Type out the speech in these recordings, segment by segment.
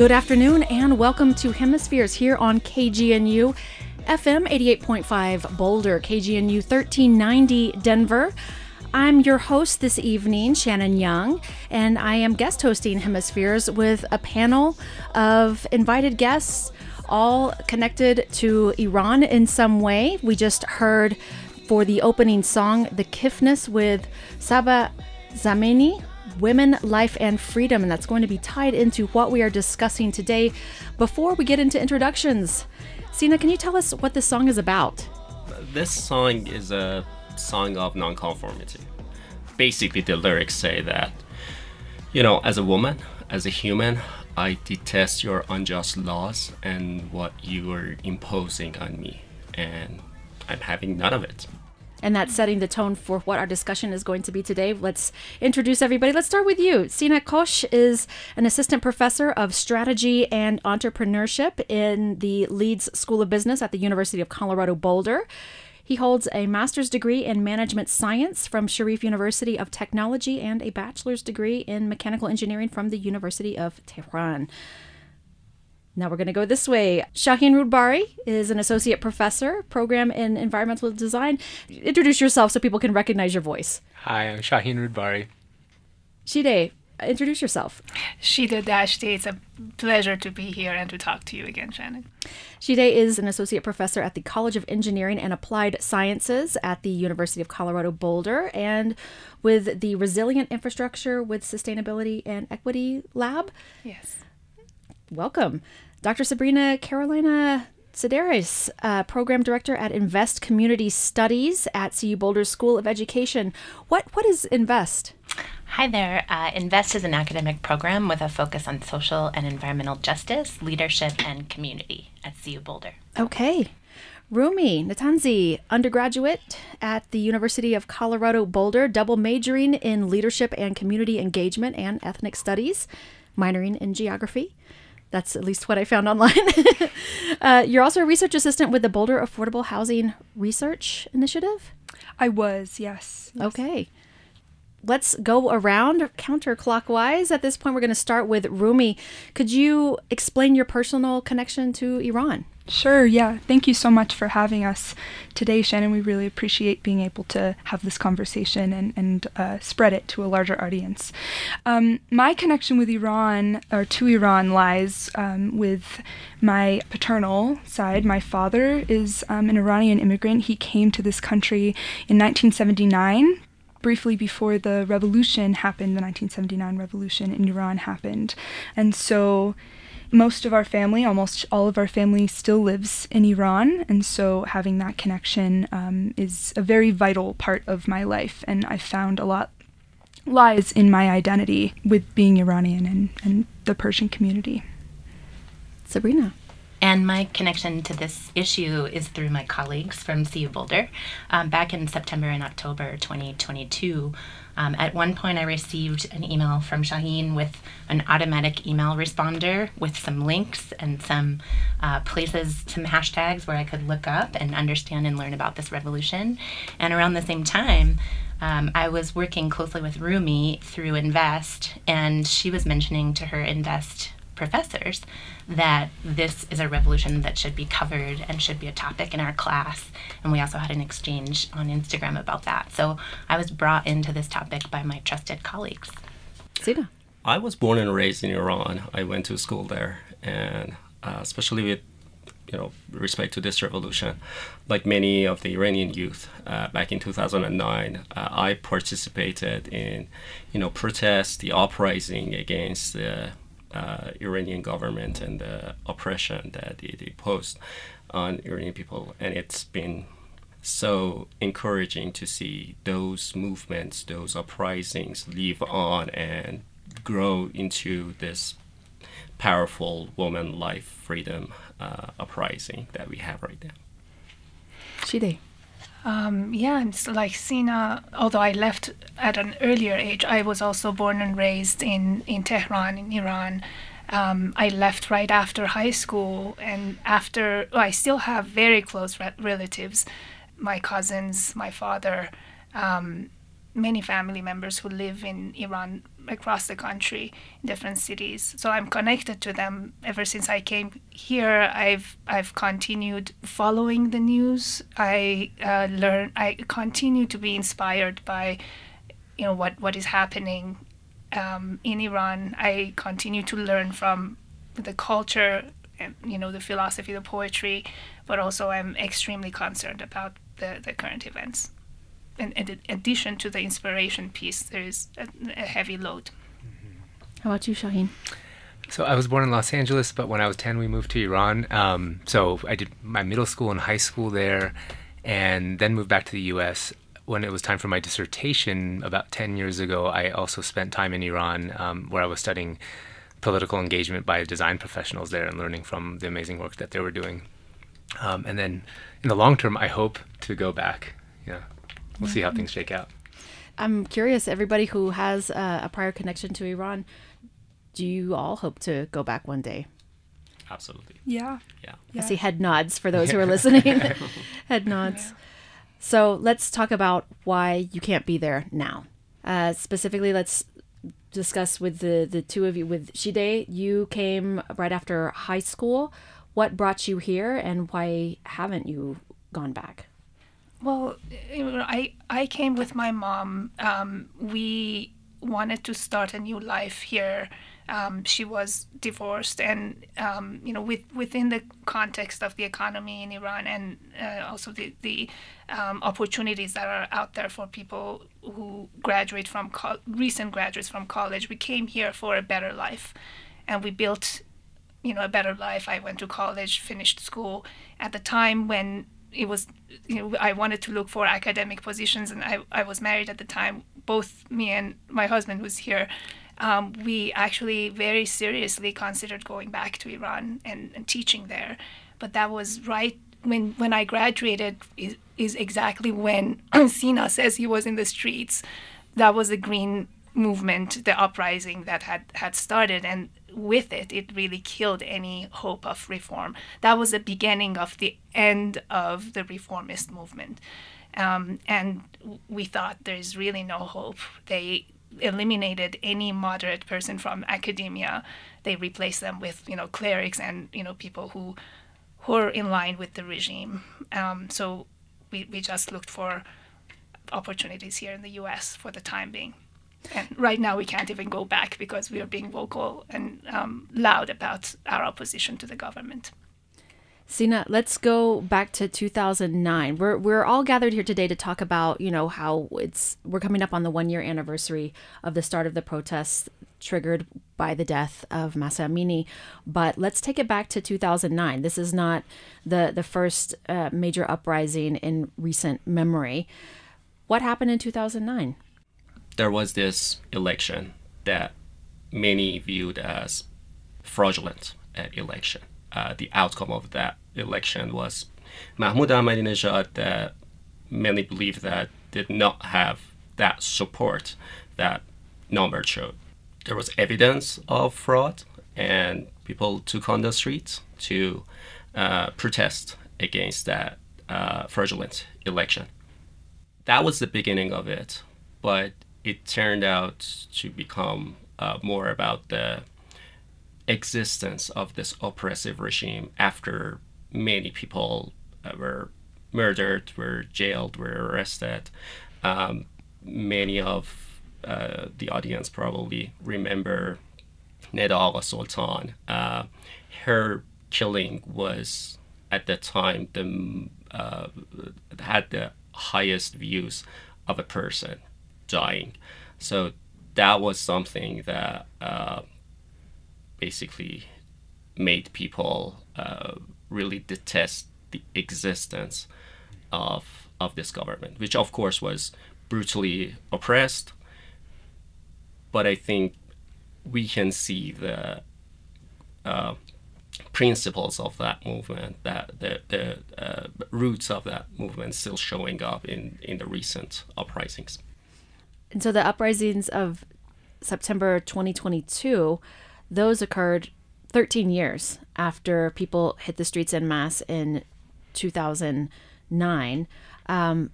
Good afternoon and welcome to Hemispheres here on KGNU FM 88.5 Boulder, KGNU 1390 Denver. I'm your host this evening, Shannon Young, and I am guest hosting Hemispheres with a panel of invited guests, all connected to Iran in some way. We just heard for the opening song, The Kiffness with Saba Zameni, Women, Life, and Freedom, and that's going to be tied into what we are discussing today. Before we get into introductions, Sina, can you tell us what this song is about? This song is a song of nonconformity. Basically, the lyrics say that, you know, as a woman, as a human, I detest your unjust laws and what you are imposing on me, and I'm having none of it. And that's setting the tone for what our discussion is going to be today. Let's introduce everybody. Let's start with you. Sina Kosh is an assistant professor of strategy and entrepreneurship in the Leeds School of Business at the University of Colorado Boulder. He holds a master's degree in management science from Sharif University of Technology and a bachelor's degree in mechanical engineering from the University of Tehran. Now we're going to go this way. Shawhin Roudbari is an associate professor, program in environmental design. Introduce yourself so people can recognize your voice. Hi, I'm Shawhin Roudbari. Shideh, introduce yourself. Shideh Dashti, it's a pleasure to be here and to talk to you again, Shannon. Shideh is an associate professor at the College of Engineering and Applied Sciences at the University of Colorado Boulder and with the Resilient Infrastructure with Sustainability and Equity Lab. Yes. Welcome. Dr. Sabrina Carolina Sideris, uh, Program Director at INVST Community Studies at CU Boulder School of Education. What What is INVST? Hi there. Uh, INVST is an academic program with a focus on social and environmental justice, leadership, and community at CU Boulder. Okay. Rumi Natanzi, undergraduate at the University of Colorado Boulder, double majoring in leadership and community engagement and ethnic studies, minoring in geography. That's at least what I found online. uh, you're also a research assistant with the Boulder Affordable Housing Research Initiative. I was, yes. Okay. Let's go around counterclockwise. At this point, we're going to start with Rumi. Could you explain your personal connection to Iran? Sure, yeah. Thank you so much for having us today, Shannon. We really appreciate being able to have this conversation and, and uh, spread it to a larger audience. Um, my connection with Iran, or to Iran, lies um, with my paternal side. My father is um, an Iranian immigrant. He came to this country in 1979 briefly before the revolution happened, the 1979 revolution in Iran happened. And so most of our family, almost all of our family, still lives in Iran. And so having that connection um, is a very vital part of my life. And I found a lot lies in my identity with being Iranian and, and the Persian community. Sabrina. And my connection to this issue is through my colleagues from CU Boulder. Um, back in September and October 2022, um, at one point I received an email from Shawhin with an automatic email responder with some links and some uh, places, some hashtags where I could look up and understand and learn about this revolution. And around the same time, um, I was working closely with Rumi through INVST, and she was mentioning to her INVST professors that this is a revolution that should be covered and should be a topic in our class. And we also had an exchange on Instagram about that. So I was brought into this topic by my trusted colleagues. Sina. I was born and raised in Iran. I went to school there, and uh, especially with you know respect to this revolution, like many of the Iranian youth uh, back in 2009, uh, I participated in you know protests, the uprising against the uh, Iranian government and the oppression that it imposed on Iranian people, and it's been so encouraging to see those movements, those uprisings live on and grow into this powerful woman life freedom uh, uprising that we have right now. Shideh. Um, yeah, and like Sina, although I left at an earlier age, I was also born and raised in, in Tehran, in Iran. Um, I left right after high school, and after well, I still have very close re- relatives, my cousins, my father, um, many family members who live in Iran across the country in different cities. So I'm connected to them ever since I came here. I've I've continued following the news. I uh, learn. I continue to be inspired by, you know, what what is happening um, in Iran. I continue to learn from the culture, and, you know, the philosophy, the poetry, but also I'm extremely concerned about the, the current events. And, and in addition to the inspiration piece, there is a, a heavy load. How about you, Shawhin? So I was born in Los Angeles, but when I was 10, we moved to Iran. Um, so I did my middle school and high school there, and then moved back to the U.S. When it was time for my dissertation about 10 years ago, I also spent time in Iran, um, where I was studying political engagement by design professionals there and learning from the amazing work that they were doing. Um, and then in the long term, I hope to go back. Yeah, we'll see how things shake out. I'm curious, everybody who has uh, a prior connection to Iran, do you all hope to go back one day? Absolutely. Yeah. Yeah. I see head nods for those who are listening. head nods. So let's talk about why you can't be there now. Uh, specifically, let's discuss with the, the two of you. With Shideh, you came right after high school. What brought you here, and why haven't you gone back? Well, you know, I I came with my mom. Um, we wanted to start a new life here. Um, she was divorced, and um, you know, with, within the context of the economy in Iran, and uh, also the the um, opportunities that are out there for people who graduate from col- recent graduates from college, we came here for a better life, and we built, you know, a better life. I went to college, finished school at the time when it was you know I wanted to look for academic positions and I, I was married at the time. Both me and my husband was here. Um, we actually very seriously considered going back to Iran and, and teaching there. But that was right when when I graduated is, is exactly when Sina says he was in the streets. That was the green movement the uprising that had had started. And with it, it really killed any hope of reform. That was the beginning of the end of the reformist movement. Um, and we thought there's really no hope. They eliminated any moderate person from academia. They replaced them with, you know, clerics and, you know, people who, who are in line with the regime. Um, so we, we just looked for opportunities here in the U.S. for the time being. And right now, we can't even go back because we are being vocal and um, loud about our opposition to the government. Sina, let's go back to 2009. We're we're all gathered here today to talk about, you know, how it's we're coming up on the 1 year anniversary of the start of the protests triggered by the death of Mahsa Amini, but let's take it back to 2009. This is not the the first uh, major uprising in recent memory. What happened in 2009? There was this election that many viewed as fraudulent election. Uh, the outcome of that election was Mahmoud Ahmadinejad that many believe that did not have that support that number showed. There was evidence of fraud, and people took on the streets to uh, protest against that uh, fraudulent election. That was the beginning of it, but it turned out to become uh, more about the existence of this oppressive regime after many people uh, were murdered, were jailed, were arrested. Um, many of uh, the audience probably remember Neda Agha-Soltan. Uh, her killing was at the time the uh, had the highest views of a person dying. So that was something that uh, basically made people uh, really detest the existence of of this government, which of course was brutally oppressed. But I think we can see the uh, principles of that movement, that the, the uh, roots of that movement still showing up in, in the recent uprisings. And so the uprisings of September 2022, those occurred 13 years after people hit the streets en masse in 2009. Um,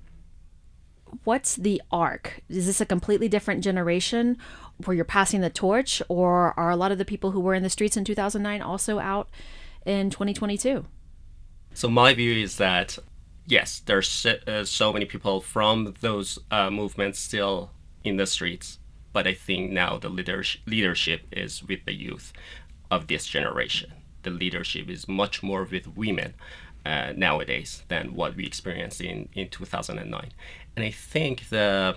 what's the arc? Is this a completely different generation where you're passing the torch, or are a lot of the people who were in the streets in 2009 also out in 2022? So my view is that yes, there's so, uh, so many people from those uh, movements still in the streets, but I think now the leadership is with the youth of this generation. The leadership is much more with women uh, nowadays than what we experienced in, in 2009. And I think the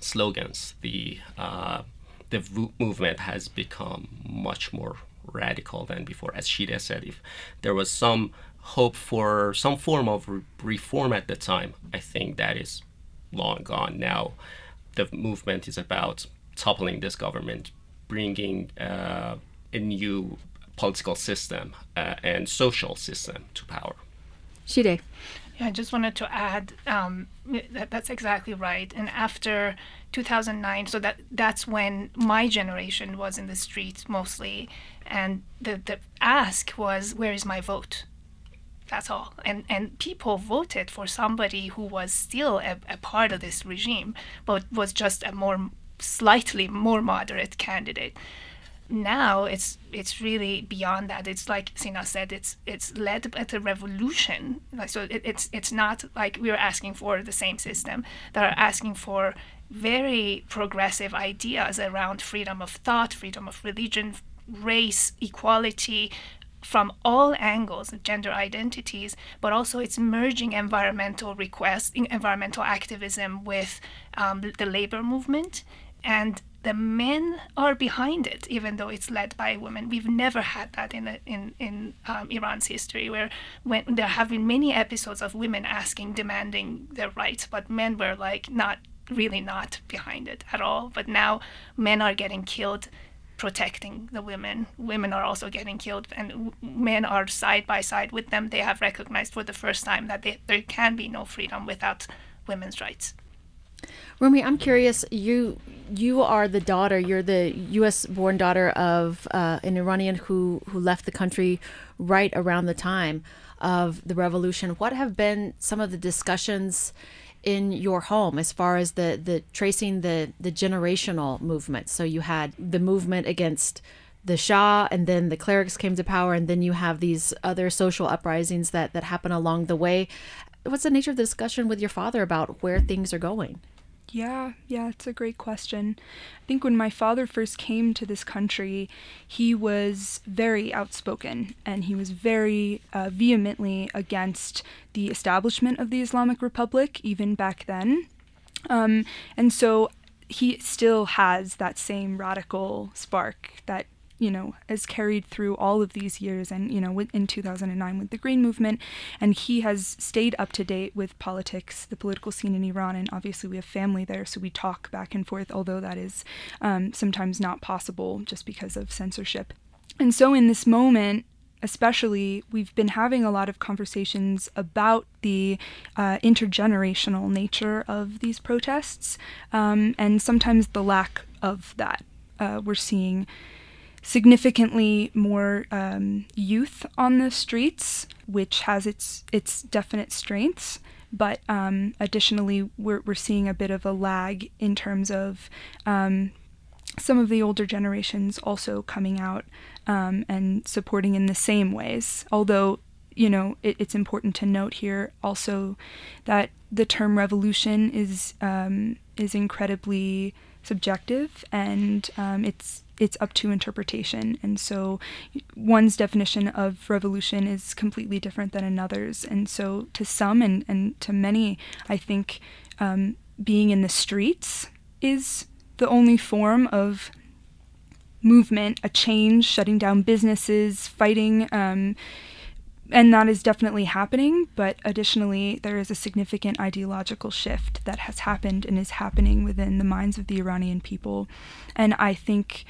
slogans, the uh, the movement has become much more radical than before. As Shideh said, if there was some hope for some form of re- reform at the time, I think that is long gone. Now, the movement is about toppling this government, bringing uh, a new political system uh, and social system to power. Shideh. Yeah, I just wanted to add um, that that's exactly right. And after 2009, so that that's when my generation was in the streets mostly, and the the ask was, "Where is my vote?" That's all. And and people voted for somebody who was still a, a part of this regime, but was just a more slightly more moderate candidate now it's it's really beyond that. It's like Sina said, it's it's led at a revolution. Like so, it, it's it's not like we're asking for the same system. They're asking for very progressive ideas around freedom of thought, freedom of religion, race, equality, from all angles, of gender identities, but also it's merging environmental requests, environmental activism with um, the labor movement and the men are behind it, even though it's led by women. We've never had that in in in um, Iran's history, where when there have been many episodes of women asking, demanding their rights, but men were like not really not behind it at all. But now men are getting killed protecting the women. Women are also getting killed, and men are side by side with them. They have recognized for the first time that they, there can be no freedom without women's rights. Rumi, I'm curious. You you are the daughter. You're the U.S. born daughter of uh, an Iranian who who left the country right around the time of the revolution. What have been some of the discussions in your home as far as the the tracing the the generational movement? So you had the movement against the Shah, and then the clerics came to power, and then you have these other social uprisings that that happen along the way. What's the nature of the discussion with your father about where things are going? Yeah, yeah, it's a great question. I think when my father first came to this country, he was very outspoken and he was very uh, vehemently against the establishment of the Islamic Republic, even back then. Um, and so he still has that same radical spark that you know, has carried through all of these years and, you know, in 2009 with the Green Movement. And he has stayed up to date with politics, the political scene in Iran. And obviously, we have family there, so we talk back and forth, although that is um, sometimes not possible just because of censorship. And so, in this moment, especially, we've been having a lot of conversations about the uh, intergenerational nature of these protests um, and sometimes the lack of that. Uh, we're seeing significantly more um, youth on the streets, which has its its definite strengths. But um, additionally, we're we're seeing a bit of a lag in terms of um, some of the older generations also coming out um, and supporting in the same ways. Although you know, it, it's important to note here also that the term revolution is um, is incredibly subjective and um, it's it's up to interpretation. And so one's definition of revolution is completely different than another's. And so to some and, and to many, I think um, being in the streets is the only form of movement, a change, shutting down businesses, fighting. Um, and that is definitely happening, but additionally, there is a significant ideological shift that has happened and is happening within the minds of the Iranian people. And I think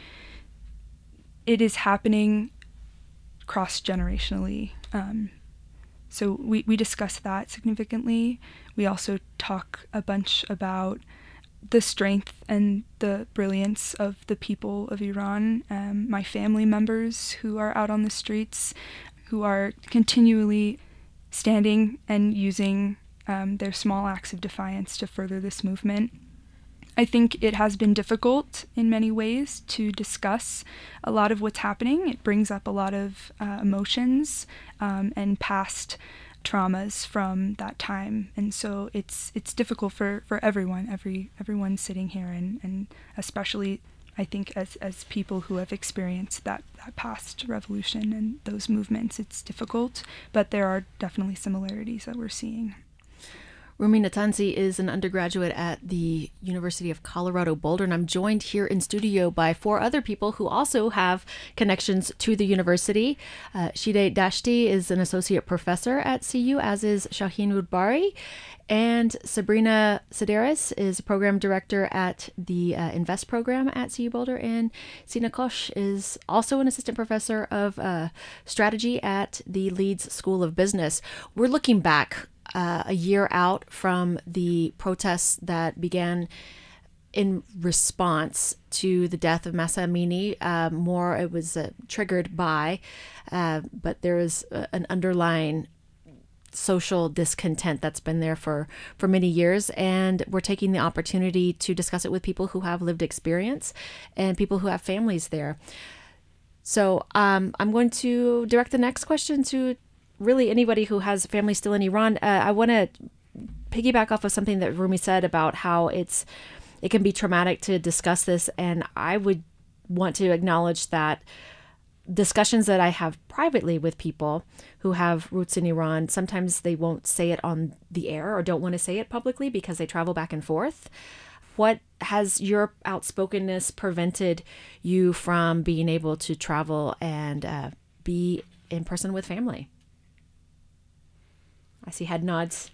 it is happening cross generationally. Um, so we, we discuss that significantly. We also talk a bunch about the strength and the brilliance of the people of Iran, um, my family members who are out on the streets, who are continually standing and using um, their small acts of defiance to further this movement. I think it has been difficult in many ways to discuss a lot of what's happening. It brings up a lot of uh, emotions um, and past traumas from that time, and so it's it's difficult for, for everyone, every everyone sitting here, and, and especially I think as as people who have experienced that, that past revolution and those movements, it's difficult, but there are definitely similarities that we're seeing. Rumi Natanzi is an undergraduate at the University of Colorado Boulder, and I'm joined here in studio by four other people who also have connections to the university. Uh, Shideh Dashti is an associate professor at CU, as is Shawhin Roudbari. And Sabrina Sideris is a program director at the uh, INVST program at CU Boulder. And Sina Kosh is also an assistant professor of uh, strategy at the Leeds School of Business. We're looking back uh, a year out from the protests that began in response to the death of Mahsa Amini. Uh, more, it was uh, triggered by, uh, but there is uh, an underlying social discontent that's been there for for many years and we're taking the opportunity to discuss it with people who have lived experience and people who have families there so um, i'm going to direct the next question to really anybody who has family still in Iran, uh, I want to piggyback off of something that Rumi said about how it's it can be traumatic to discuss this, and I would want to acknowledge that discussions that I have privately with people who have roots in Iran, sometimes they won't say it on the air or don't want to say it publicly because they travel back and forth. What has your outspokenness prevented you from being able to travel and uh, be in person with family? I see head nods.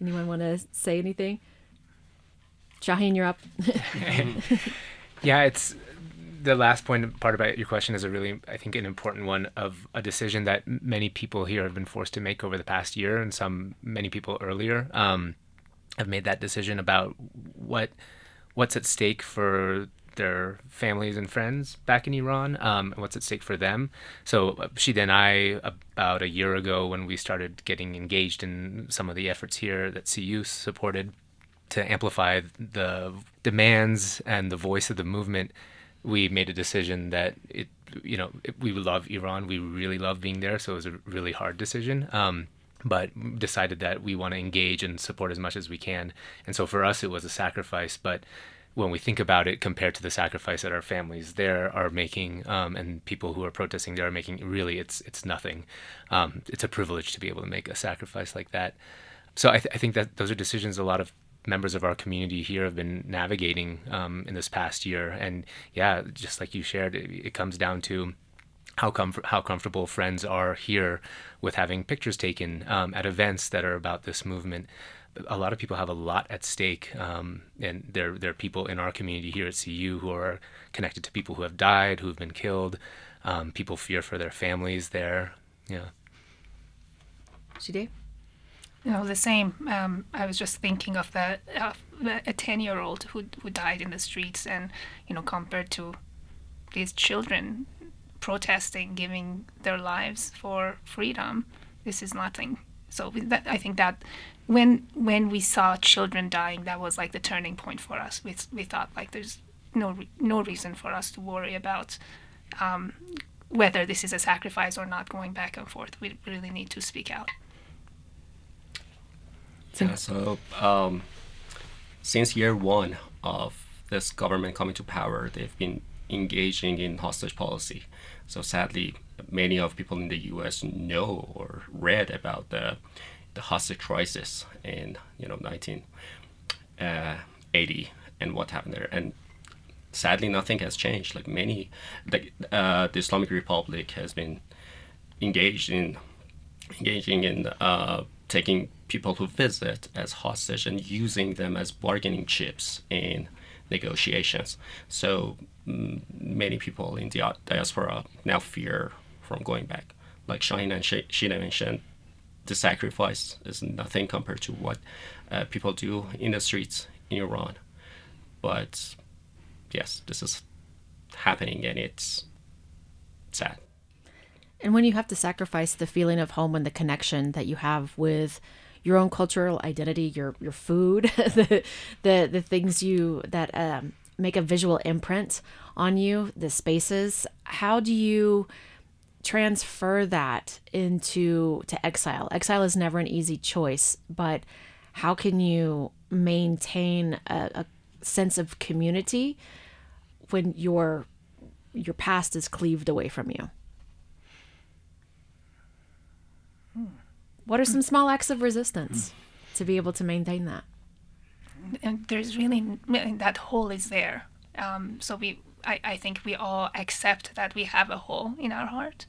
Anyone want to say anything? Shawhin, you're up. yeah, it's the last point part about your question is a really, I think, an important one of a decision that many people here have been forced to make over the past year, and some many people earlier um, have made that decision about what what's at stake for their families and friends back in Iran um, and what's at stake for them. So she and I, about a year ago, when we started getting engaged in some of the efforts here that CU supported to amplify the demands and the voice of the movement, we made a decision that it, you know, it, we love Iran. We really love being there. So it was a really hard decision. Um, but decided that we want to engage and support as much as we can. And so for us, it was a sacrifice, but when we think about it compared to the sacrifice that our families there are making um, and people who are protesting there are making really it's it's nothing. Um, it's a privilege to be able to make a sacrifice like that. So I, th- I, think that those are decisions a lot of members of our community here have been navigating um, in this past year. And yeah just like you shared it, it comes down to how com- how comfortable friends are here with having pictures taken um, at events that are about this movement a lot of people have a lot at stake, um, and there there are people in our community here at CU who are connected to people who have died, who have been killed. Um, people fear for their families there. Yeah. Shideh? No, the same. Um, I was just thinking of the uh, a ten year old who who died in the streets, and you know, compared to these children protesting, giving their lives for freedom, this is nothing. So that, I think that when when we saw children dying, that was like the turning point for us. We we thought like there's no re- no reason for us to worry about um, whether this is a sacrifice or not. Going back and forth, we really need to speak out. Yeah, so um, since year one of this government coming to power, they've been engaging in hostage policy. So sadly, many of people in the U.S. know or read about the the hostage crisis in you know 1980 uh, and what happened there. And sadly nothing has changed. Like many the, uh, the islamic republic has been engaged in engaging in uh, taking people who visit as hostage and using them as bargaining chips in negotiations. So mm, many people in the diaspora now fear from going back. Like Shawhin and Sh- Sheena mentioned, the sacrifice is nothing compared to what uh, people do in the streets in Iran. But yes, this is happening and it's sad. And when you have to sacrifice the feeling of home and the connection that you have with your own cultural identity, your your food, the the the things you that um, make a visual imprint on you, the spaces. How do you transfer that into to exile? Exile is never an easy choice, but how can you maintain a, a sense of community when your your past is cleaved away from you? What are some small acts of resistance to be able to maintain that? and there's really that hole is there. Um, so we, I, I think we all accept that we have a hole in our heart.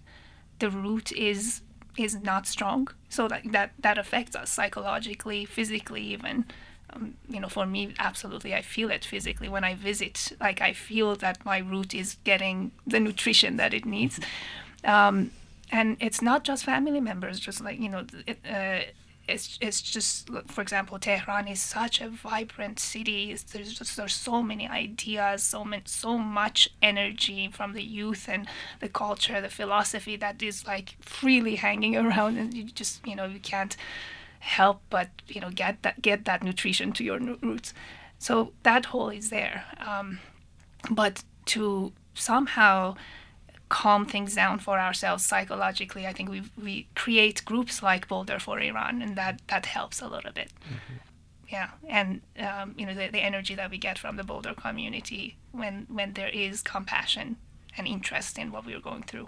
The root is is not strong, so that that, that affects us psychologically, physically, even. Um, you know, for me, absolutely, I feel it physically when I visit. Like I feel that my root is getting the nutrition that it needs. Um, and it's not just family members, just like you know, it, uh, it's it's just for example Tehran is such a vibrant city. There's just there's so many ideas so many so much energy from the youth and the culture the philosophy that is like freely hanging around and you just you know you can't help but you know get that get that nutrition to your roots. So that hole is there. Um, but to somehow calm things down for ourselves psychologically. I think we we create groups like Boulder for Iran, and that that helps a little bit. Mm-hmm. Yeah, and um, you know the, the energy that we get from the Boulder community when when there is compassion and interest in what we are going through.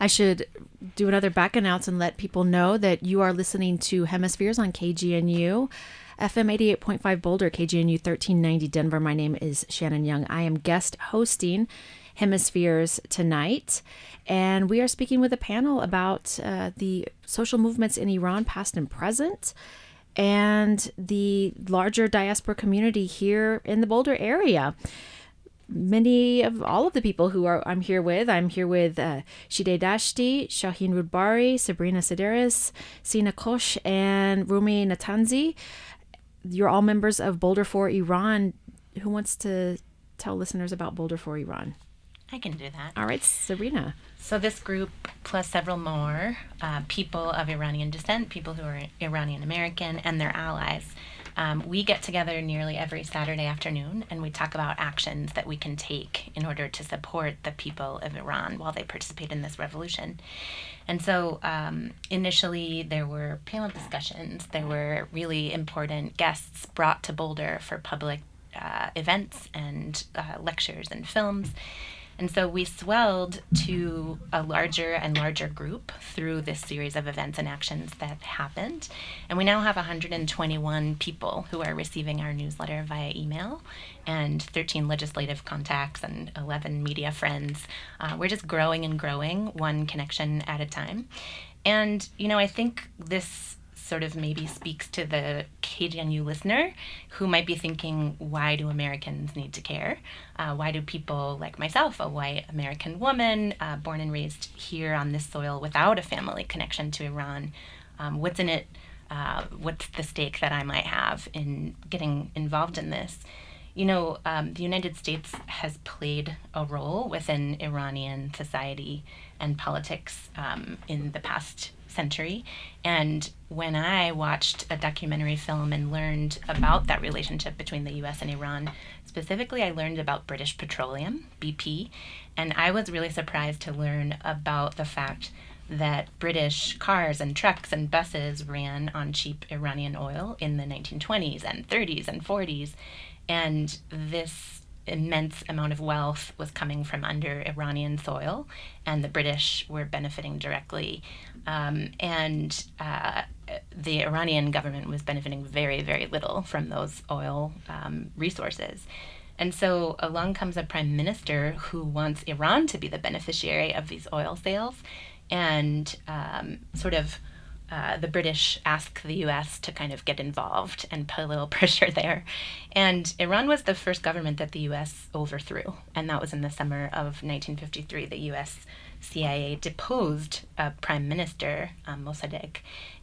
I should do another back announce and let people know that you are listening to Hemispheres on KGNU. FM 88.5 Boulder, KGNU 1390 Denver. My name is Shannon Young. I am guest hosting hemispheres tonight. And we are speaking with a panel about uh, the social movements in Iran, past and present, and the larger diaspora community here in the Boulder area. Many of all of the people who are I'm here with, I'm here with uh, Shideh Dashti, Shawhin Roudbari, Sabrina Sideris, Sina Kosh, and Rumi Natanzi. You're all members of Boulder for Iran. Who wants to tell listeners about Boulder for Iran? I can do that. All right, Serena. So, this group, plus several more uh, people of Iranian descent, people who are Iranian American, and their allies, um, we get together nearly every Saturday afternoon and we talk about actions that we can take in order to support the people of Iran while they participate in this revolution. And so um, initially, there were panel discussions, there were really important guests brought to Boulder for public uh, events and uh, lectures and films. And so we swelled to a larger and larger group through this series of events and actions that happened. And we now have 121 people who are receiving our newsletter via email and 13 legislative contacts and 11 media friends. Uh, we're just growing and growing, one connection at a time. And, you know, I think this sort of maybe speaks to the KGNU listener who might be thinking, why do Americans need to care? Uh, why do people like myself, a white American woman, uh, born and raised here on this soil without a family connection to Iran, um, what's in it? Uh, what's the stake that I might have in getting involved in this? You know, um, the United States has played a role within Iranian society and politics um, in the past century. And when I watched a documentary film and learned about that relationship between the US and Iran, specifically, I learned about British Petroleum, BP, and I was really surprised to learn about the fact that British cars and trucks and buses ran on cheap Iranian oil in the 1920s and 30s and 40s. And this immense amount of wealth was coming from under Iranian soil, and the British were benefiting directly. Um, and uh, the Iranian government was benefiting very, very little from those oil um, resources. And so along comes a prime minister who wants Iran to be the beneficiary of these oil sales and um, sort of uh, the British ask the US to kind of get involved and put a little pressure there. And Iran was the first government that the US overthrew, and that was in the summer of 1953. The US CIA deposed a prime minister, um, Mossadegh,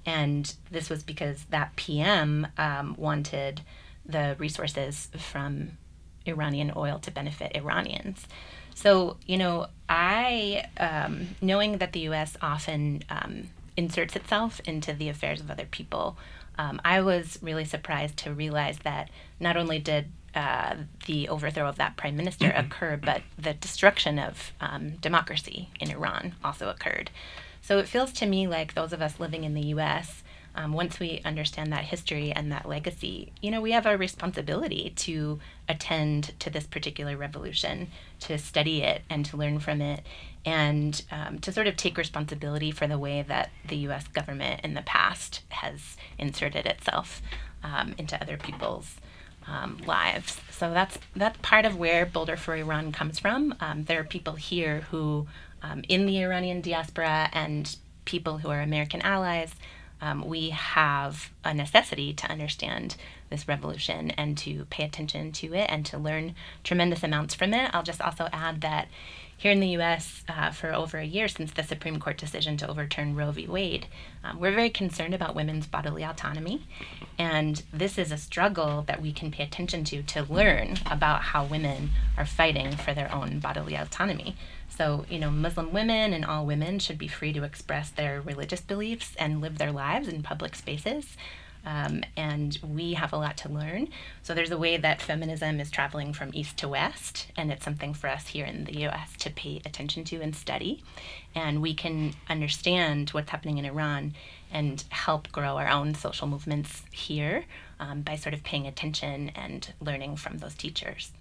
and this was because that PM um, wanted the resources from Iranian oil to benefit Iranians. So, you know, I, um, knowing that the US often um, inserts itself into the affairs of other people, um, I was really surprised to realize that not only did uh, the overthrow of that prime minister occur, but the destruction of um, democracy in Iran also occurred. So it feels to me like those of us living in the US, um, once we understand that history and that legacy, you know, we have a responsibility to attend to this particular revolution, to study it and to learn from it, and um, to sort of take responsibility for the way that the US government in the past has inserted itself um, into other people's um, lives. So that's that's part of where Boulder for Iran comes from. Um, there are people here who, um, in the Iranian diaspora, and people who are American allies. Um, we have a necessity to understand this revolution and to pay attention to it and to learn tremendous amounts from it. I'll just also add that here in the US, uh, for over a year since the Supreme Court decision to overturn Roe v. Wade, um, we're very concerned about women's bodily autonomy. And this is a struggle that we can pay attention to to learn about how women are fighting for their own bodily autonomy. So, you know, Muslim women and all women should be free to express their religious beliefs and live their lives in public spaces. Um, and we have a lot to learn. So there's a way that feminism is traveling from east to west, and it's something for us here in the US to pay attention to and study. And we can understand what's happening in Iran and help grow our own social movements here um, by sort of paying attention and learning from those teachers.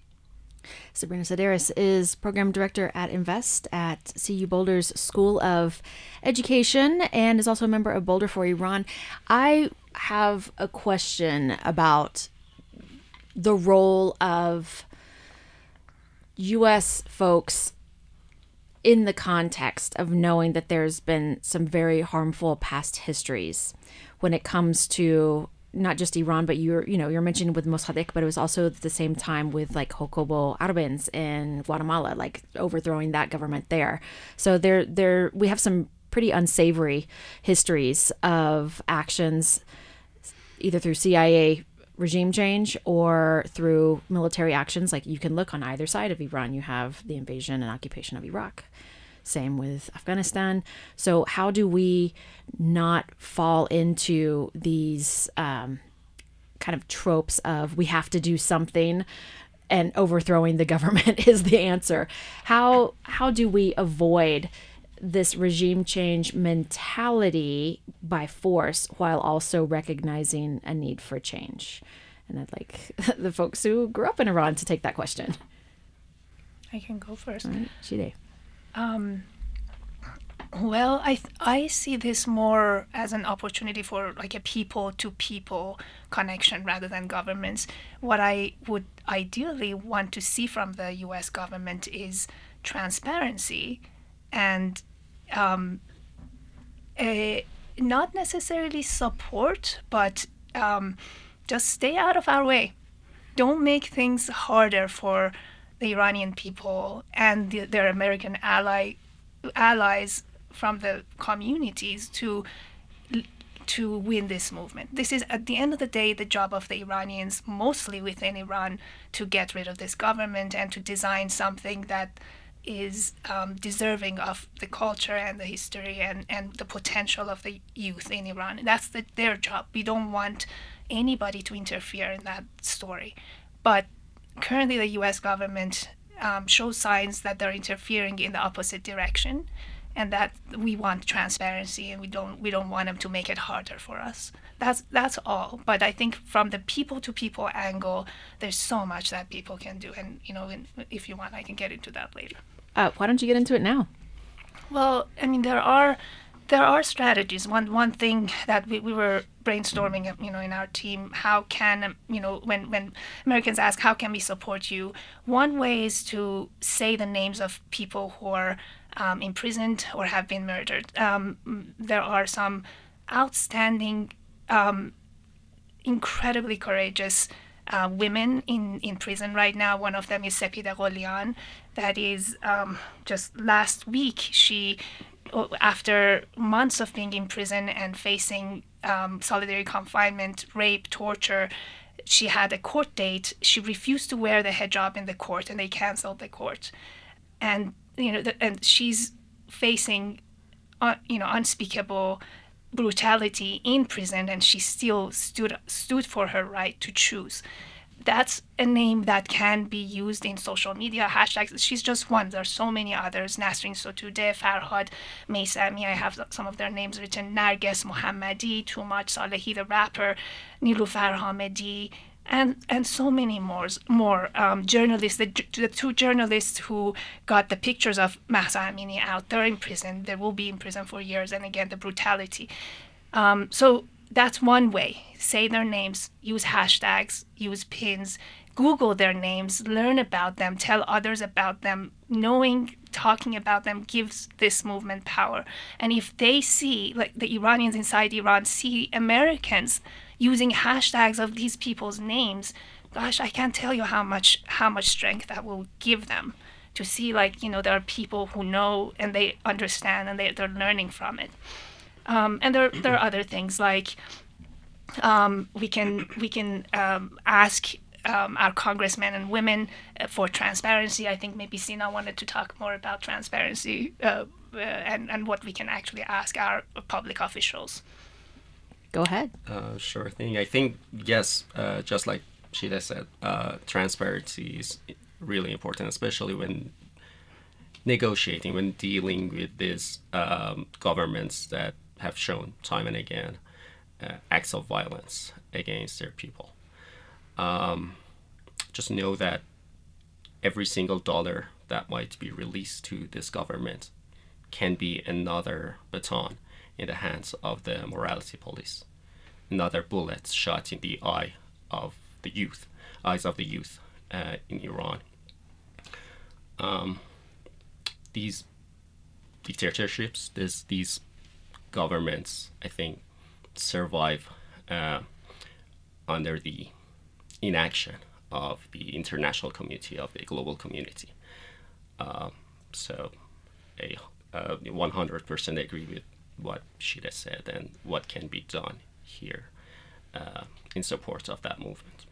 Sabrina Sideris is program director at INVST at CU Boulder's School of Education and is also a member of Boulder for Iran. I have a question about the role of U.S. folks in the context of knowing that there's been some very harmful past histories when it comes to not just Iran, but you're you know you're mentioning with Mossadegh, but it was also at the same time with like Jacobo Arbenz in Guatemala, like overthrowing that government there. So there there we have some pretty unsavory histories of actions, either through CIA regime change or through military actions. Like you can look on either side of Iran. You have the invasion and occupation of Iraq. Same with Afghanistan. So, how do we not fall into these um, kind of tropes of we have to do something and overthrowing the government is the answer? How how do we avoid this regime change mentality by force while also recognizing a need for change? And I'd like the folks who grew up in Iran to take that question. I can go first. All right, Shideh. Um, well, I th- I see this more as an opportunity for like a people to people connection rather than governments. What I would ideally want to see from the U.S. government is transparency and um, a, not necessarily support, but um, just stay out of our way. Don't make things harder for the Iranian people and the, their American ally allies from the communities to to win this movement. This is at the end of the day the job of the Iranians, mostly within Iran, to get rid of this government and to design something that is um, deserving of the culture and the history and, and the potential of the youth in Iran. That's the, their job. We don't want anybody to interfere in that story. But currently, the US government um, shows signs that they're interfering in the opposite direction and that we want transparency and we don't we don't want them to make it harder for us. That's that's all. But i think from the people to people angle there's so much that people can do. And you know if you want i can get into that later. Uh, why don't you get into it now? Well i mean there are there are strategies one one thing that we, we were brainstorming you know in our team how can you know when when americans ask how can we support you one way is to say the names of people who are um, imprisoned or have been murdered. Um, there are some outstanding, um, incredibly courageous uh, women in, in prison right now. One of them is Sepideh Gholian. That is um, just last week, she, after months of being in prison and facing um, solitary confinement, rape, torture, she had a court date. She refused to wear the hijab in the court, and they canceled the court. And you know, the, and she's facing, uh, you know, unspeakable brutality in prison, and she still stood stood for her right to choose. That's a name that can be used in social media hashtags. She's just one. There are so many others. Nasrin Sotoudeh, Farhad Meisami. I have some of their names written. Narges Mohammadi, Toomaj Salehi, the rapper, Nilufar Hamedi, and and so many more more um, journalists the, the two journalists who got the pictures of Mahsa Amini out they're in prison they will be in prison for years and again the brutality um, so that's one way. Say their names use hashtags use pins google their names learn about them tell others about them. Knowing talking about them gives this movement power. And if they see like the iranians inside iran see americans using hashtags of these people's names gosh i can't tell you how much how much strength that will give them to see like you know there are people who know and they understand and they, they're learning from it um, and there, there are other things like um, we can we can um, ask um, our congressmen and women uh, for transparency. I think maybe Sina wanted to talk more about transparency uh, uh, and and what we can actually ask our public officials. Go ahead. Uh, sure thing. I think yes, uh, just like Shideh said, uh, transparency is really important, especially when negotiating, when dealing with these um, governments that have shown time and again uh, acts of violence against their people. Um, just know that every single dollar that might be released to this government can be another baton in the hands of the morality police. Another bullet shot in the eye of the youth, eyes of the youth uh, in Iran. Um, these dictatorships, this, these governments, I think, survive uh, under the inaction of the international community, of the global community. Um, so, I uh, 100% agree with what Shideh said and what can be done here uh, in support of that movement.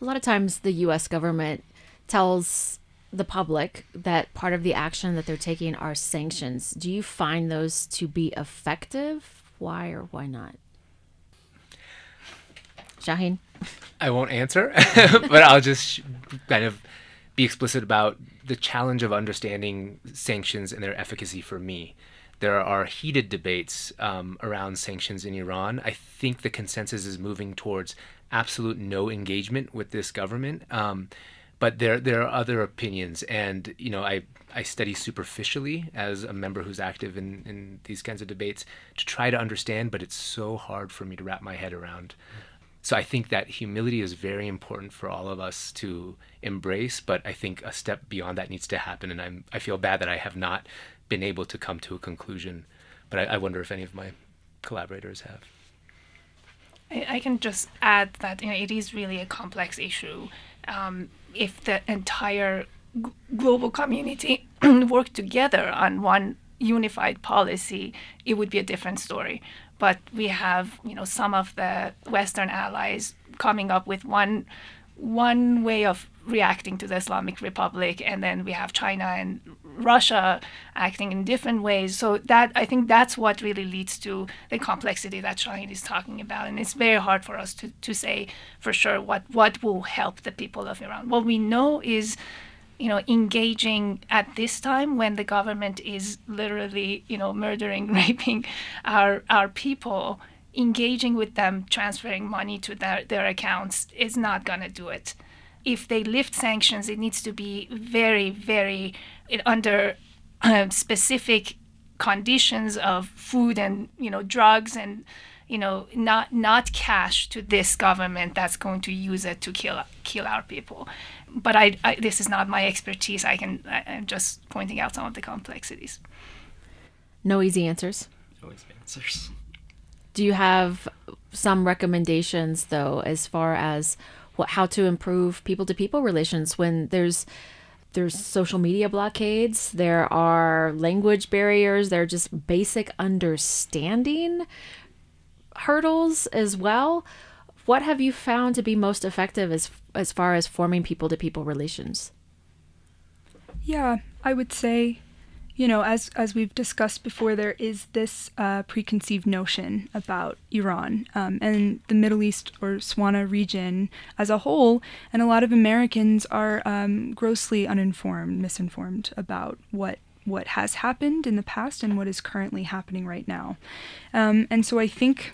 A lot of times the US government tells the public that part of the action that they're taking are sanctions. Do you find those to be effective? Why or why not? Shawhin? I won't answer, but I'll just kind of be explicit about the challenge of understanding sanctions and their efficacy for me. There are heated debates um, around sanctions in Iran. I think the consensus is moving towards absolute no engagement with this government. Um, but there there are other opinions, and you know I I study superficially as a member who's active in in these kinds of debates to try to understand, but it's so hard for me to wrap my head around. So I think that humility is very important for all of us to embrace, but I think a step beyond that needs to happen, and I'm I feel bad that I have not been able to come to a conclusion, but I, I wonder if any of my collaborators have. I, I can just add that you know it is really a complex issue. Um, if the entire g- global community worked together on one unified policy, it would be a different story. But we have you know some of the Western allies coming up with one one way of reacting to the Islamic Republic, and then we have China and Russia acting in different ways. So that I think that's what really leads to the complexity that Shawhin is talking about, and it's very hard for us to, to say for sure what what will help the people of Iran. What we know is. You know, engaging at this time when the government is literally, you know, murdering, raping our our people, engaging with them, transferring money to their, their accounts is not going to do it. If they lift sanctions, it needs to be very, very under uh, specific conditions of food and you know drugs and you know not not cash to this government that's going to use it to kill kill our people. But I, I this is not my expertise. I can I, I'm just pointing out some of the complexities. No easy answers. Always answers. Do you have some recommendations, though, as far as what how to improve people to people relations when there's there's social media blockades, there are language barriers, there are just basic understanding hurdles as well. What have you found to be most effective as as far as forming people to people relations? Yeah, I would say, you know, as as we've discussed before, there is this uh, preconceived notion about Iran um, and the Middle East or Swana region as a whole, and a lot of Americans are um, grossly uninformed, misinformed about what what has happened in the past and what is currently happening right now. Um, and so I think,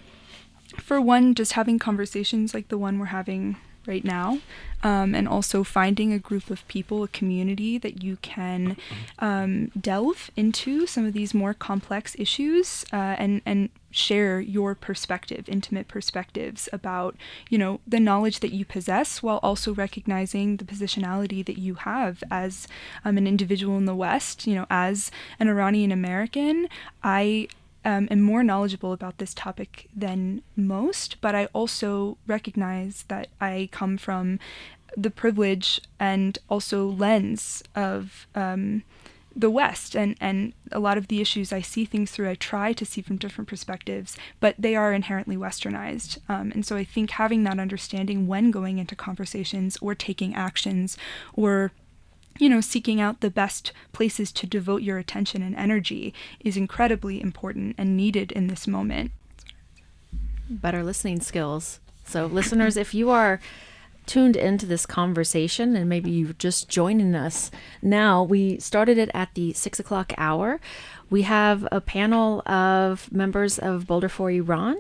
for one, just having conversations like the one we're having right now, um, and also finding a group of people, a community that you can um, delve into some of these more complex issues uh, and and share your perspective, intimate perspectives about you know the knowledge that you possess, while also recognizing the positionality that you have as um, an individual in the West. You know, as an Iranian American, I um, am more knowledgeable about this topic than most, but I also recognize that I come from the privilege and also lens of um, the West, and, and a lot of the issues I see things through, I try to see from different perspectives, but they are inherently westernized. Um, and so I think having that understanding when going into conversations or taking actions or you know, seeking out the best places to devote your attention and energy is incredibly important and needed in this moment. better listening skills. So, listeners, if you are tuned into this conversation and maybe you're just joining us now, we started it at the six o'clock hour. We have a panel of members of Boulder for Iran.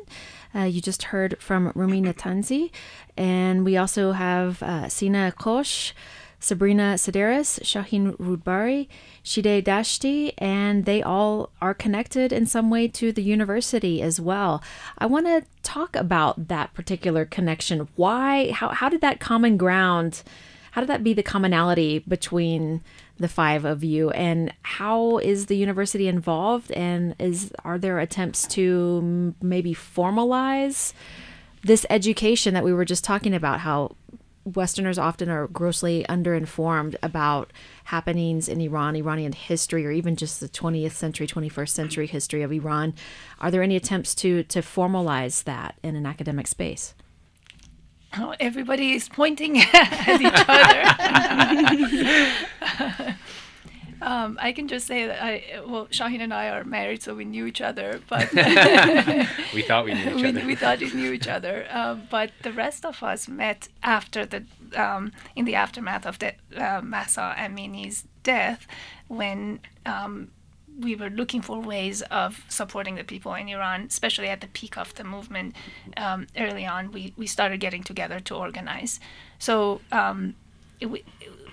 Uh, you just heard from Rumi Natanzi, and we also have uh, Sina Kosh. Sabrina Sideris, Shawhin Roudbari, Shideh Dashti, and they all are connected in some way to the university as well. I want to talk about that particular connection. Why, how, how did that common ground, how did that be the commonality between the five of you and how is the university involved and is are there attempts to maybe formalize this education that we were just talking about how Westerners often are grossly underinformed about happenings in Iran, Iranian history, or even just the 20th century, 21st century history of Iran. Are there any attempts to to formalize that in an academic space? Oh, everybody is pointing at each other. um, I can just say that I, well, Shawhin and I are married, so we knew each other, but We thought we knew each other. we thought we knew each other. Um, but the rest of us met after the, um, in the aftermath of the uh, Mahsa Amini's death, when um, we were looking for ways of supporting the people in Iran, especially at the peak of the movement. Um, early on, we, we started getting together to organize. So um, it, we-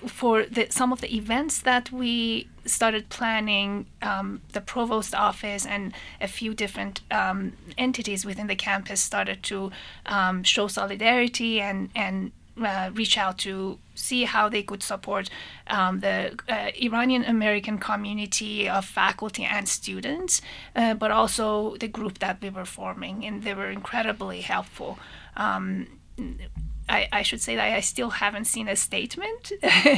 for the, some of the events that we started planning, um, the provost office and a few different um, entities within the campus started to um, show solidarity and and uh, reach out to see how they could support um, the uh, Iranian American community of faculty and students, uh, but also the group that we were forming, and they were incredibly helpful. I, I should say that I still haven't seen a statement,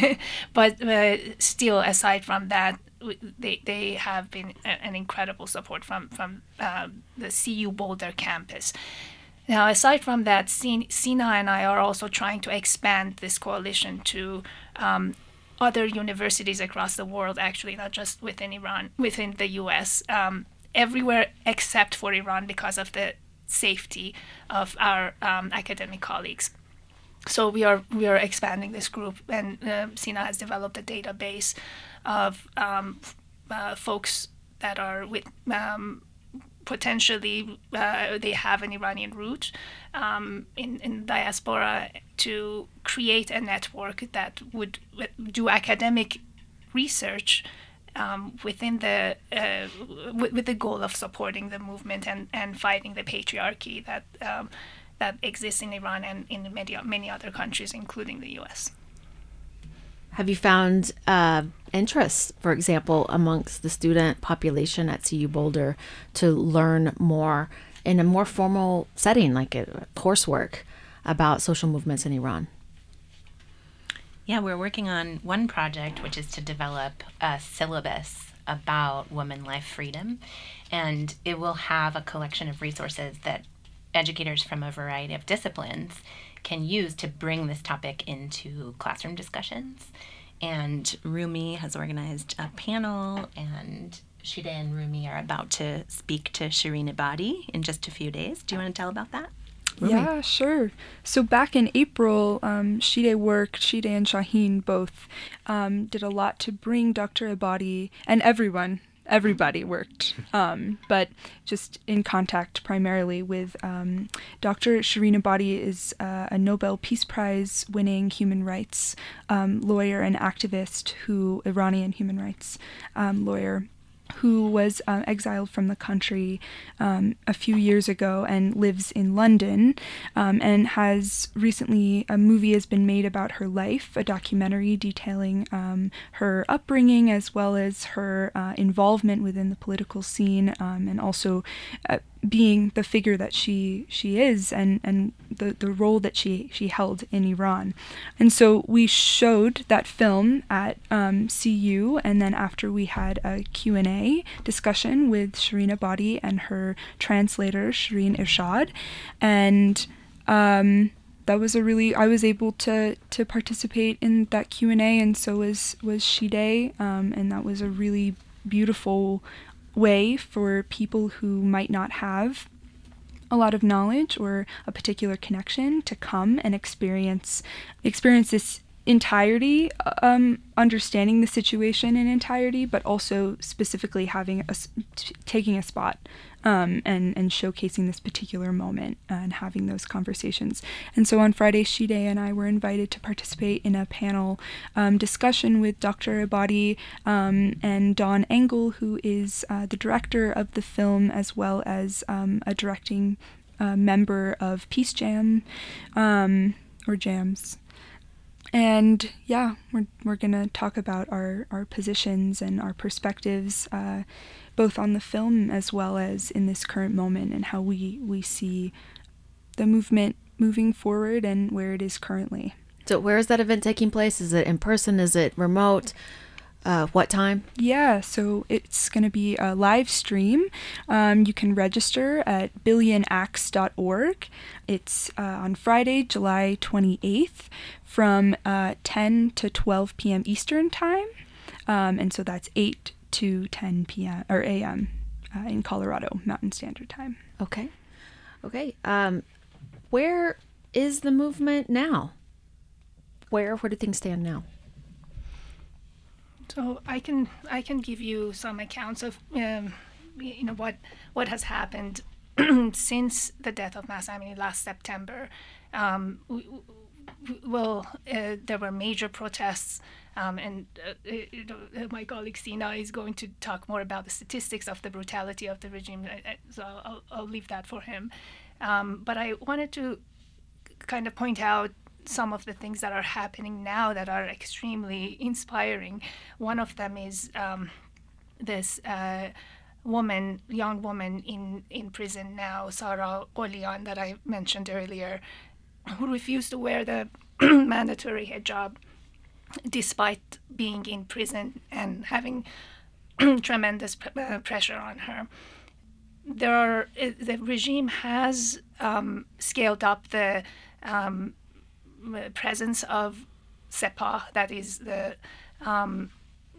but uh, still, aside from that, they, they have been an incredible support from from um, the CU Boulder campus. Now, aside from that, Sina and I are also trying to expand this coalition to um, other universities across the world, actually, not just within Iran, within the US, um, everywhere except for Iran because of the safety of our um, academic colleagues so we are we are expanding this group, and uh, Sina has developed a database of um, uh, folks that are with um, potentially uh, they have an Iranian root um, in in diaspora to create a network that would do academic research. Um, within the uh, with, with the goal of supporting the movement and, and fighting the patriarchy that um, that exists in Iran and in many many other countries, including the U.S. Have you found uh, interest, for example, amongst the student population at CU Boulder to learn more in a more formal setting, like a coursework, about social movements in Iran? Yeah, we're working on one project, which is to develop a syllabus about woman life freedom. And it will have a collection of resources that educators from a variety of disciplines can use to bring this topic into classroom discussions. And Rumi has organized a panel, and Shideh and Rumi are about to speak to Shirin Ebadi in just a few days. Do you want to tell about that? Yeah, sure. So back in April, um, Shideh worked, Shideh and Shawhin both um, did a lot to bring Dr. Ebadi and everyone, everybody worked, um, but just in contact primarily with um, Dr. Shirin Ebadi is uh, a Nobel Peace Prize winning human rights um, lawyer and activist who, Iranian human rights um, lawyer who was um, exiled from the country um, a few years ago and lives in London, um, and has recently a movie has been made about her life, a documentary detailing um, her upbringing as well as her uh, involvement within the political scene, um, and also uh, being the figure that she she is and and the the role that she she held in Iran. And so we showed that film at um, CU and then after we had a Q&A discussion with Shirin Ebadi and her translator Shireen Irshad and um, that was a really I was able to to participate in that Q and A, and so was was Shideh, um, and that was a really beautiful way for people who might not have a lot of knowledge or a particular connection to come and experience experience this entirety um, understanding the situation in entirety but also specifically having a taking a spot um, and and showcasing this particular moment and having those conversations and so on Friday Shideh and I were invited to participate in a panel um, discussion with Dr. Ebadi um, and Don Engel who is uh, the director of the film as well as um, a directing uh, member of Peace Jam um, or Jams and yeah, we're we're gonna talk about our our positions and our perspectives, uh, both on the film as well as in this current moment, and how we we see the movement moving forward and where it is currently. So, where is that event taking place? Is it in person? Is it remote? Uh, what time? Yeah, so it's going to be a live stream. Um, you can register at billionacts.org. It's uh, on Friday, July 28th from uh, 10 to 12 p.m. Eastern Time. Um, and so that's 8 to 10 p.m. or a.m. Uh, in Colorado, Mountain Standard Time. Okay. Okay. Um, where is the movement now? Where where do things stand now? So I can I can give you some accounts of um, you know what what has happened since the death of Mahsa Amini last September. Um, we, we, well, uh, there were major protests, um, and uh, know, my colleague Sina is going to talk more about the statistics of the brutality of the regime. So I'll, I'll leave that for him. Um, but I wanted to kind of point out some of the things that are happening now that are extremely inspiring. One of them is um, this uh, woman, young woman in, in prison now, Sepideh Gholian, that I mentioned earlier, who refused to wear the mandatory hijab despite being in prison and having tremendous uh, pressure on her. There are uh, the regime has um, scaled up the um, presence of Sepah, that is the um,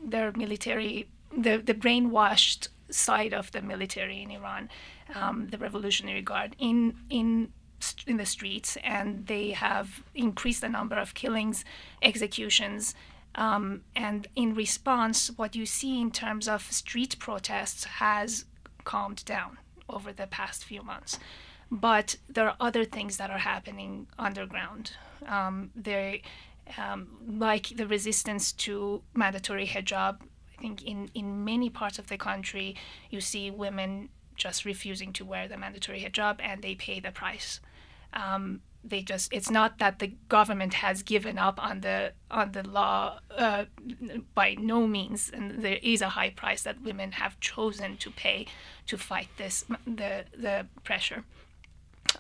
their military, the, the brainwashed side of the military in Iran, um, the Revolutionary Guard, in in in the streets, and they have increased the number of killings, executions, um, and in response, what you see in terms of street protests has calmed down over the past few months. But there are other things that are happening underground. Um, they, um, like the resistance to mandatory hijab, I think in, in many parts of the country, you see women just refusing to wear the mandatory hijab and they pay the price. Um, they just it's not that the government has given up on the on the law uh, by no means. And there is a high price that women have chosen to pay to fight this the the pressure.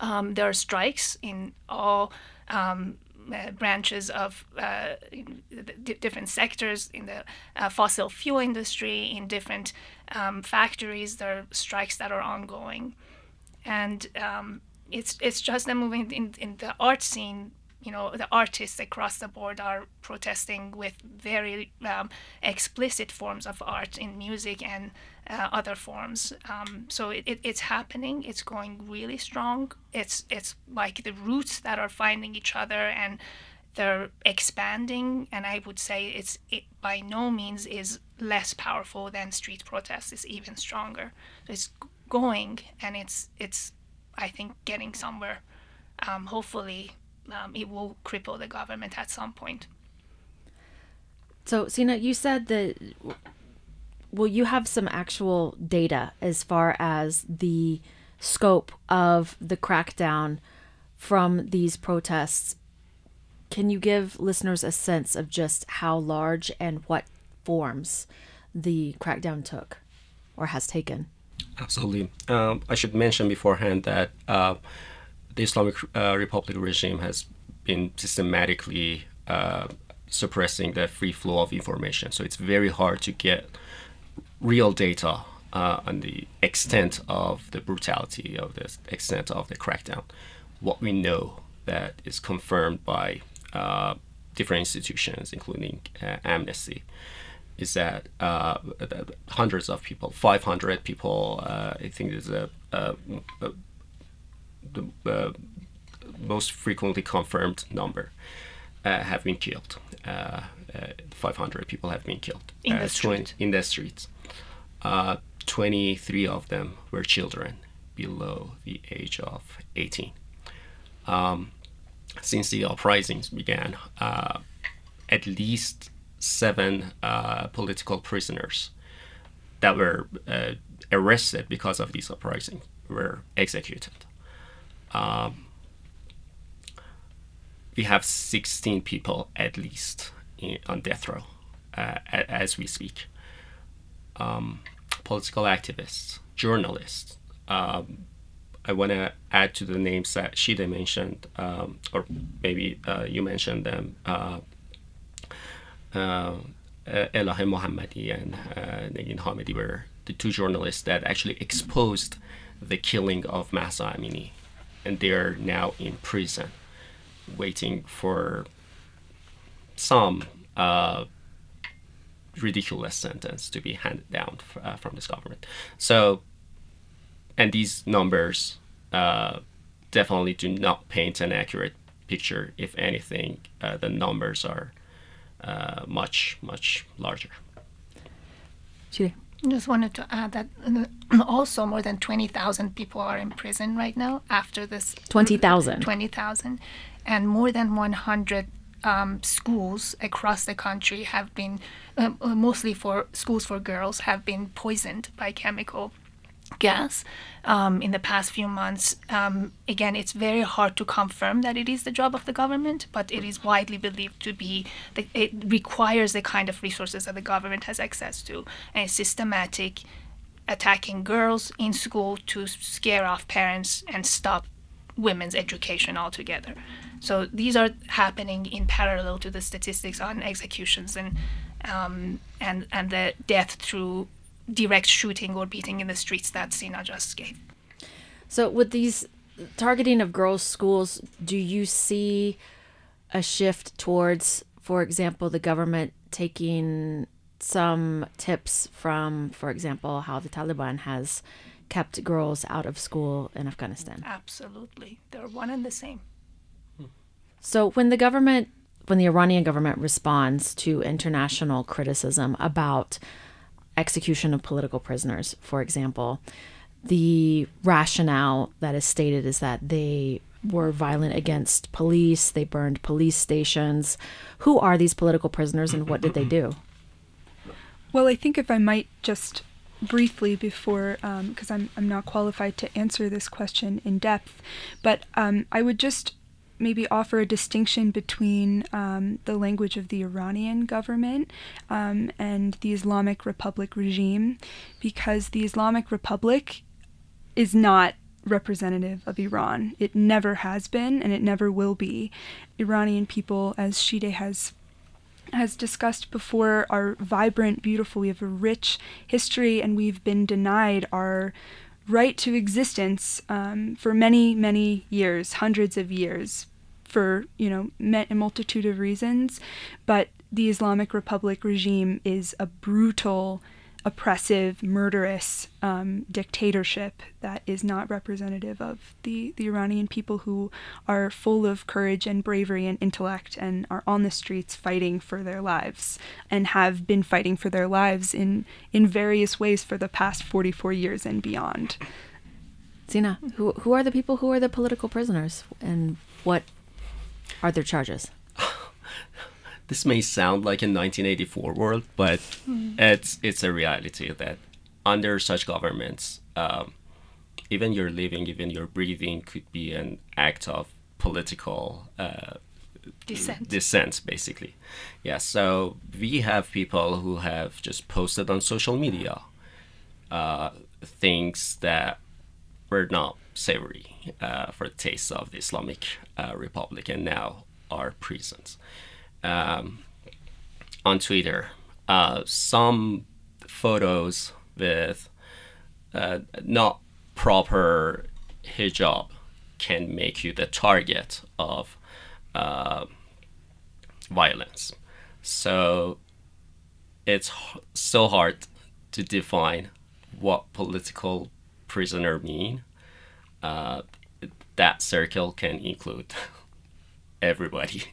Um, there are strikes in all um, uh, branches of uh, d- different sectors in the uh, fossil fuel industry, in different um, factories. There are strikes that are ongoing, and um, it's it's just a moving in, in the art scene. You know, the artists across the board are protesting with very um, explicit forms of art in music and uh, other forms. Um, so it, it, it's happening. It's going really strong. It's it's like the roots that are finding each other and they're expanding. And I would say it's it by no means is less powerful than street protests. It's even stronger. It's going and it's it's I think getting somewhere. Um, hopefully, um, it will cripple the government at some point. So, Sina, you said that. Well, you have some actual data as far as the scope of the crackdown from these protests. Can you give listeners a sense of just how large and what forms the crackdown took or has taken? Absolutely. Um, I should mention beforehand that uh, the Islamic uh, Republic regime has been systematically uh, suppressing the free flow of information. So it's very hard to get real data uh, on the extent of the brutality of the extent of the crackdown. What we know that is confirmed by uh, different institutions, including uh, Amnesty, is that uh, hundreds of people, 500 people, uh, I think is a, a, a the most frequently confirmed number, uh, have been killed. 500 people have been killed in the street. in the streets. 23 of them were children below the age of 18. Um, since the uprisings began, uh, at least seven uh, political prisoners that were uh, arrested because of these uprisings were executed. Um, we have 16 people at least in, on death row uh, as we speak. Um, political activists, journalists. Um, I want to add to the names that Shideh mentioned, um, or maybe uh, you mentioned them. Uh, uh, Elahe Mohammadi and uh, Negin Hamidi were the two journalists that actually exposed the killing of Mahsa Amini, and they're now in prison, waiting for some uh, ridiculous sentence to be handed down uh, from this government. So, and these numbers uh, definitely do not paint an accurate picture. If anything, the numbers are uh, much, much larger. Julie. Just wanted to add that also more than 20,000 people are in prison right now after this. 20,000. 20,000. And more than 100 um, schools across the country have been, uh, mostly for schools for girls, have been poisoned by chemical gas um, in the past few months. Um, again, it's very hard to confirm that it is the job of the government, but it is widely believed to be. The, it requires the kind of resources that the government has access to, and systematic attacking girls in school to scare off parents and stop women's education altogether. So these are happening in parallel to the statistics on executions and um, and and the death through direct shooting or beating in the streets that Sina just gave. So, with these targeting of girls' schools, do you see a shift towards, for example, the government taking some tips from, for example, how the Taliban has kept girls out of school in Afghanistan? Absolutely. They're one and the same. So, when the government, when the Iranian government responds to international criticism about execution of political prisoners, for example, the rationale that is stated is that they were violent against police, they burned police stations. Who are these political prisoners and what did they do? Well, I think if I might just briefly before, because um, I'm, I'm not qualified to answer this question in depth, but um, I would just maybe offer a distinction between um, the language of the Iranian government um, and the Islamic Republic regime, because the Islamic Republic is not representative of Iran. It never has been, and it never will be. Iranian people, as Shideh has has discussed before, are vibrant, beautiful. We have a rich history, and we've been denied our right to existence um, for many, many years, hundreds of years, for you know a multitude of reasons. But the Islamic Republic regime is a brutal oppressive, murderous um, dictatorship that is not representative of the, the Iranian people who are full of courage and bravery and intellect and are on the streets fighting for their lives and have been fighting for their lives in, in various ways for the past 44 years and beyond. Sina, who, who are the people who are the political prisoners and what are their charges? this may sound like a 1984 world, but mm. it's it's a reality that under such governments, um, even your living, even your breathing could be an act of political uh, dissent. Dissent, basically. Yeah. So we have people who have just posted on social media uh, things that were not savory uh, for the taste of the Islamic uh, Republic, and now are prisons um, on Twitter uh, some photos with uh, not proper hijab can make you the target of uh, violence. So it's so hard to define what political prisoner mean. Uh, that circle can include everybody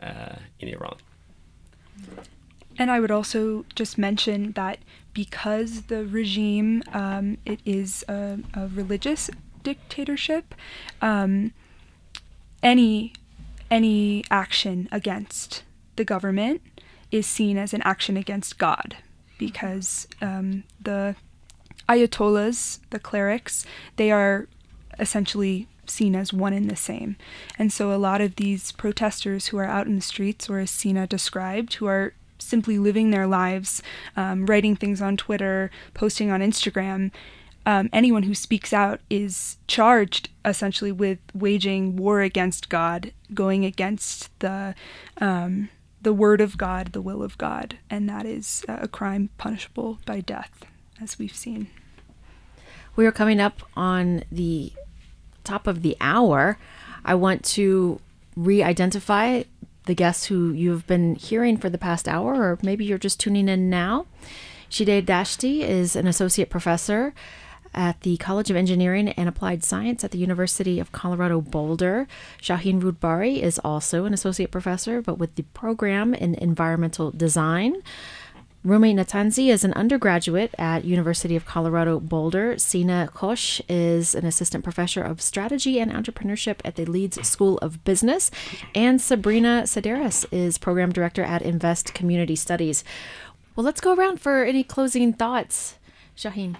uh, in Iran. And I would also just mention that because the regime um, it is a, a, religious dictatorship, um, any any action against the government is seen as an action against God, because um, the ayatollahs, the clerics, they are essentially seen as one and the same. And so a lot of these protesters who are out in the streets, or as Sina described, who are simply living their lives, um, writing things on Twitter, posting on Instagram, um, anyone who speaks out is charged essentially with waging war against God, going against the um, the word of God, the will of God, and that is a crime punishable by death, as we've seen. We are coming up on the top of the hour, I want to re identify the guests who you've been hearing for the past hour, or maybe you're just tuning in now. Shideh Dashti is an associate professor at the College of Engineering and Applied Science at the University of Colorado Boulder. Shawhin Roudbari is also an associate professor, but with the program in environmental design. Rumi Natanzi is an undergraduate at University of Colorado Boulder. Sina Kosh is an assistant professor of strategy and entrepreneurship at the Leeds School of Business. And Sabrina Sideris is program director at INVST Community Studies. Well, let's go around for any closing thoughts. Shawhin.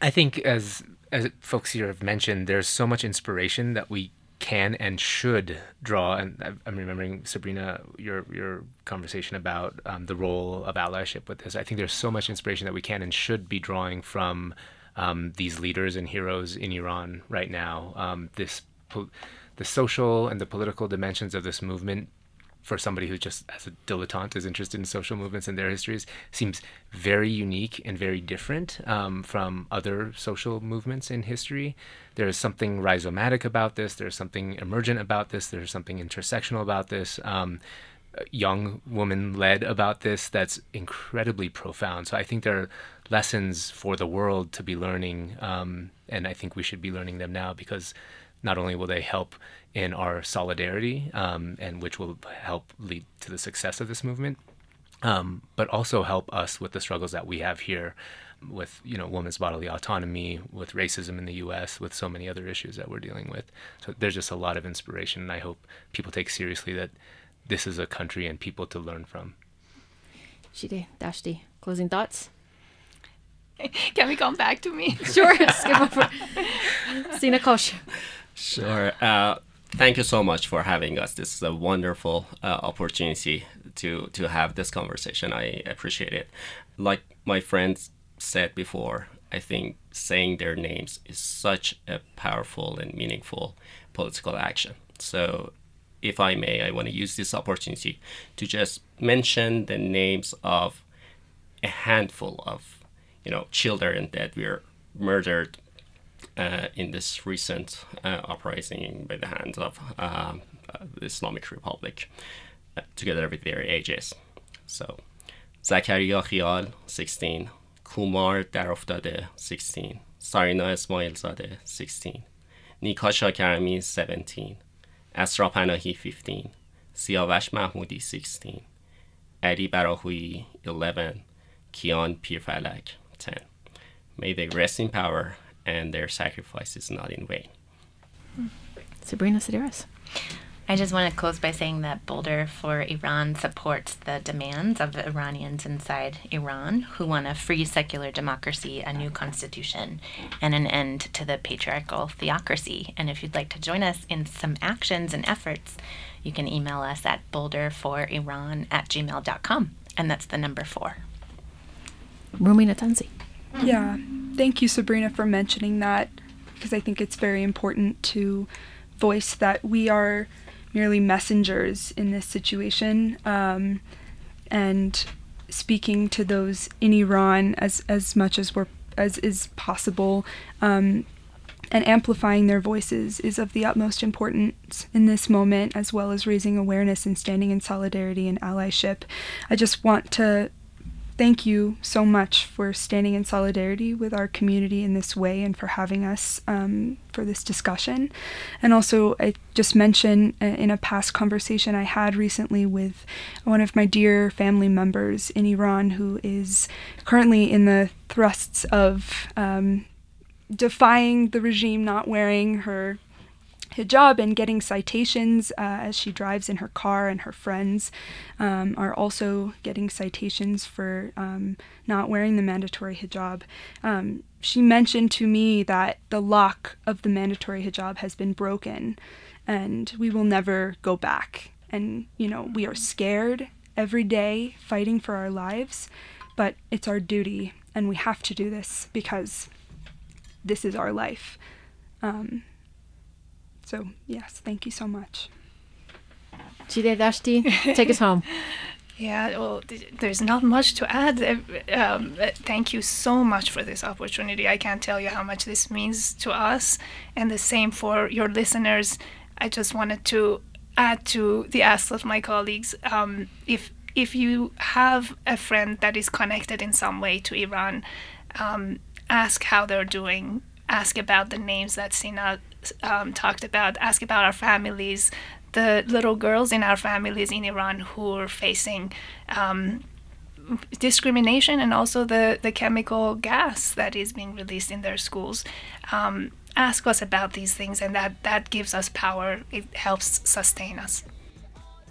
I think as as folks here have mentioned, there's so much inspiration that we can and should draw. And I'm remembering Sabrina, your your conversation about um, the role of allyship with this. I think there's so much inspiration that we can and should be drawing from um, these leaders and heroes in Iran right now. Um, this po- the social and the political dimensions of this movement for somebody who just as a dilettante is interested in social movements and their histories seems very unique and very different um, from other social movements in history. There is something rhizomatic about this. There's something emergent about this. There's something intersectional about this. Um, young woman led about this that's incredibly profound. So I think there are lessons for the world to be learning, um, and I think we should be learning them now because not only will they help in our solidarity, um, and which will help lead to the success of this movement, um, but also help us with the struggles that we have here with you know women's bodily autonomy, with racism in the U.S., with so many other issues that we're dealing with. So there's just a lot of inspiration, and I hope people take seriously that this is a country and people to learn from. Shideh, Dashti, closing thoughts. Can we come back to me? Sure, skip over. Sina Kosh. Sure. Uh, thank you so much for having us. This is a wonderful uh, opportunity to to have this conversation. I appreciate it. Like my friends said before, I think saying their names is such a powerful and meaningful political action. So, if I may, I want to use this opportunity to just mention the names of a handful of, you know, children that were murdered uh, in this recent uh, uprising by the hands of uh, the Islamic Republic, uh, together with their ages. So, Zakaria Khial, 16, Kumar Daroftade, 16, Sarina Ismail Zade, 16, Nika Shakarami, 17, Asra Panahi, 15, Siavash Mahmoudi, 16, Adi Barahui, 11, Kian Pirfalak, 10. May they rest in power and their sacrifice is not in vain. Sabrina Sideris. I just want to close by saying that Boulder for Iran supports the demands of the Iranians inside Iran who want a free secular democracy, a new constitution, and an end to the patriarchal theocracy. And if you'd like to join us in some actions and efforts, you can email us at boulderforiran at gmail.com. And that's the number four. Rumi Natanzi. Yeah. Thank you, Sabrina, for mentioning that because I think it's very important to voice that we are merely messengers in this situation um, and speaking to those in Iran as, as much as we're as is possible um, and amplifying their voices is of the utmost importance in this moment as well as raising awareness and standing in solidarity and allyship. I just want to thank you so much for standing in solidarity with our community in this way and for having us um, for this discussion. And also, I just mentioned uh, in a past conversation I had recently with one of my dear family members in Iran who is currently in the thrusts of um, defying the regime, not wearing her hijab and getting citations uh, as she drives in her car, and her friends um, are also getting citations for um, not wearing the mandatory hijab. Um, she mentioned to me that the lock of the mandatory hijab has been broken and we will never go back. And, you know, we are scared every day fighting for our lives, but it's our duty and we have to do this because this is our life. Um, so, yes, thank you so much. Shideh Dashti, take us home. Yeah, well, there's not much to add. Uh, Um, uh, thank you so much for this opportunity. I can't tell you how much this means to us, and the same for your listeners. I just wanted to add to the ask of my colleagues. Um, if if you have a friend that is connected in some way to Iran, um, ask how they're doing. Ask about the names that Sina um, talked about. Ask about our families, the little girls in our families in Iran who are facing um, discrimination and also the, the chemical gas that is being released in their schools. Um, ask us about these things, and that, that gives us power. It helps sustain us.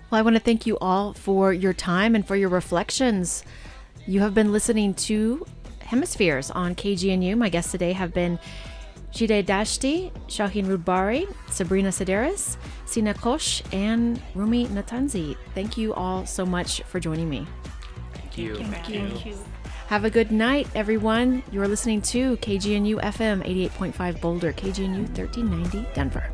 Well, I want to thank you all for your time and for your reflections. You have been listening to Hemispheres on KGNU. My guests today have been Shideh Dashti, Shawhin Roudbari, Sabrina Sideris, Sina Kosh, and Rumi Natanzi. Thank you all so much for joining me. Thank you. Thank you. Have a good night, everyone. You're listening to KGNU FM 88.5 Boulder, KGNU 1390 Denver.